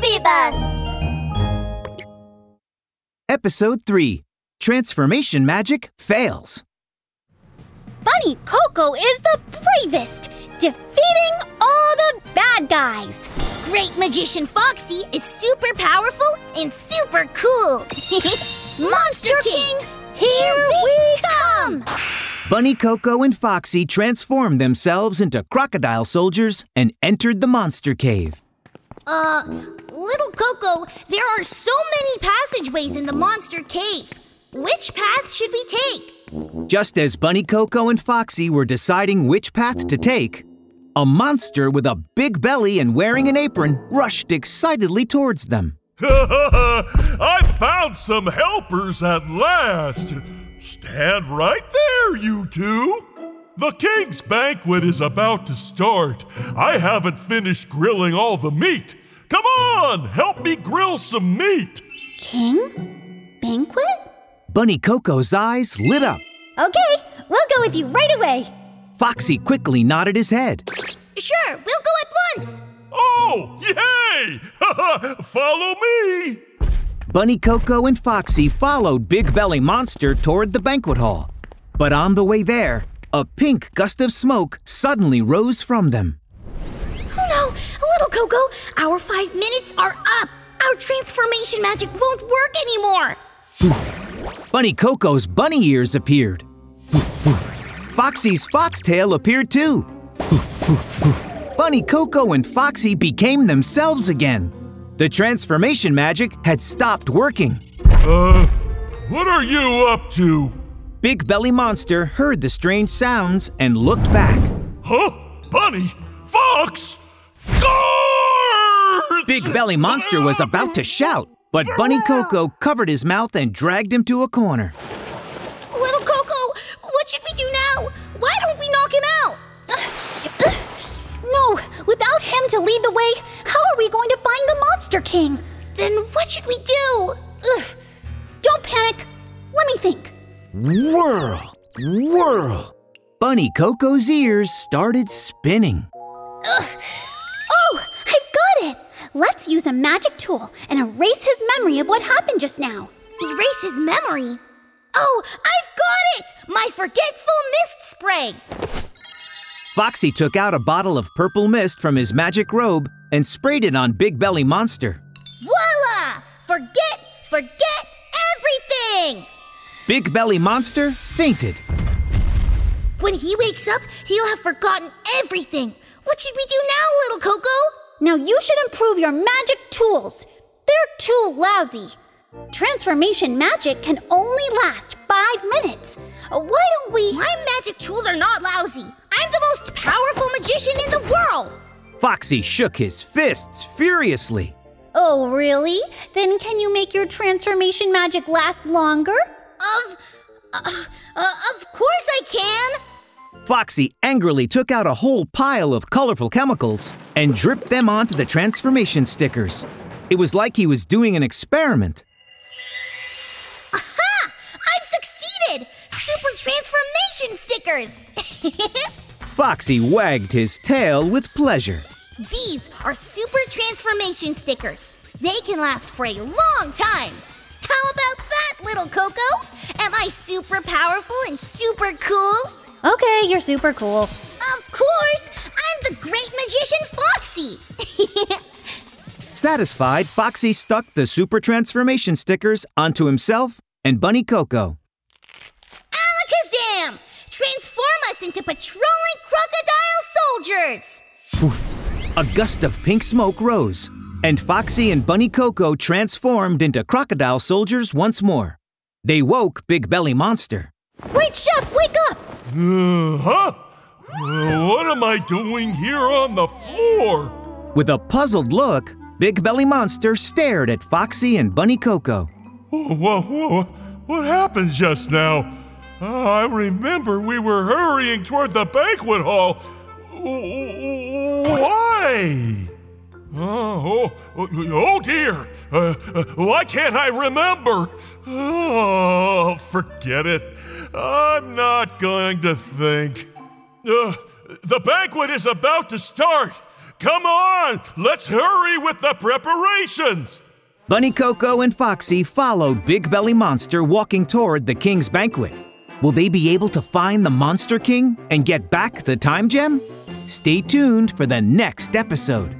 Baby Bus! Episode 3 Transformation Magic Fails. Bunny Coco is the bravest, defeating all the bad guys. Great Magician Foxie is super powerful and super cool! Monster King, here we come! Bunny Coco and Foxie transformed themselves into crocodile soldiers and entered the monster cave. Uh, little Coco, there are so many passageways in the monster cave. Which path should we take? Just as Bunny Coco and Foxie were deciding which path to take, a monster with a big belly and wearing an apron rushed excitedly towards them. I found some helpers at last. Stand right there, you two. The king's banquet is about to start. I haven't finished grilling all the meat. Come on, help me grill some meat. King? Banquet? Bunny Coco's eyes lit up. Okay, we'll go with you right away. Foxie quickly nodded his head. Sure, we'll go at once! Oh, yay! Follow me. Bunny Coco and Foxie followed Big Belly Monster toward the banquet hall. But on the way there, a pink gust of smoke suddenly rose from them. Coco, our five minutes are up! Our transformation magic won't work anymore! Bunny Coco's bunny ears appeared. Foxie's foxtail appeared too. Bunny Coco and Foxie became themselves again. The transformation magic had stopped working. Uh, what are you up to? Big Belly Monster heard the strange sounds and looked back. Huh? Bunny? Fox? Guards! Big Belly Monster was about to shout, but Bunny Coco covered his mouth and dragged him to a corner. Little Coco, what should we do now? Why don't we knock him out? No, without him to lead the way, how are we going to find the Monster King? Then what should we do? Ugh. Don't panic. Let me think. Whirl! Whirl! Bunny Coco's ears started spinning. I've got it! Let's use a magic tool and erase his memory of what happened just now. Erase his memory. Oh, I've got it! My forgetful mist spray! Foxie took out a bottle of purple mist from his magic robe and sprayed it on Big Belly Monster. Voila! Forget, forget everything! Big Belly Monster fainted. When he wakes up, he'll have forgotten everything. What should we do now, little Coco? Now you should improve your magic tools. They're too lousy. Transformation magic can only last five minutes. Uh, Why don't we? My magic tools are not lousy. I'm the most powerful magician in the world. Foxie shook his fists furiously. Oh, really? Then can you make your transformation magic last longer? Of, uh, uh, of course I can. Foxie angrily took out a whole pile of colorful chemicals and dripped them onto the transformation stickers. It was like he was doing an experiment. Aha! I've succeeded! Super transformation stickers! Foxie wagged his tail with pleasure. These are super transformation stickers. They can last for a long time. How about that, little Coco? Am I super powerful and super cool? Okay, you're super cool. Of course! I'm the great magician Foxie! Satisfied, Foxie stuck the super transformation stickers onto himself and Bunny Coco. Alakazam! Transform us into patrolling crocodile soldiers! A gust of pink smoke rose, and Foxie and Bunny Coco transformed into crocodile soldiers once more. They woke Big Belly Monster. Wait, Chef, wake up! Uh, huh? Uh, what am I doing here on the floor? With a puzzled look, Big Belly Monster stared at Foxie and Bunny Coco. What, what, what happened just now? Uh, I remember we were hurrying toward the banquet hall. Why? Oh, oh, oh dear. Uh, uh, why can't I remember? Oh, forget it. I'm not going to think. Uh, the banquet is about to start. Come on, let's hurry with the preparations. Bunny Coco and Foxie followed Big Belly Monster walking toward the king's banquet. Will they be able to find the Monster King and get back the time gem? Stay tuned for the next episode.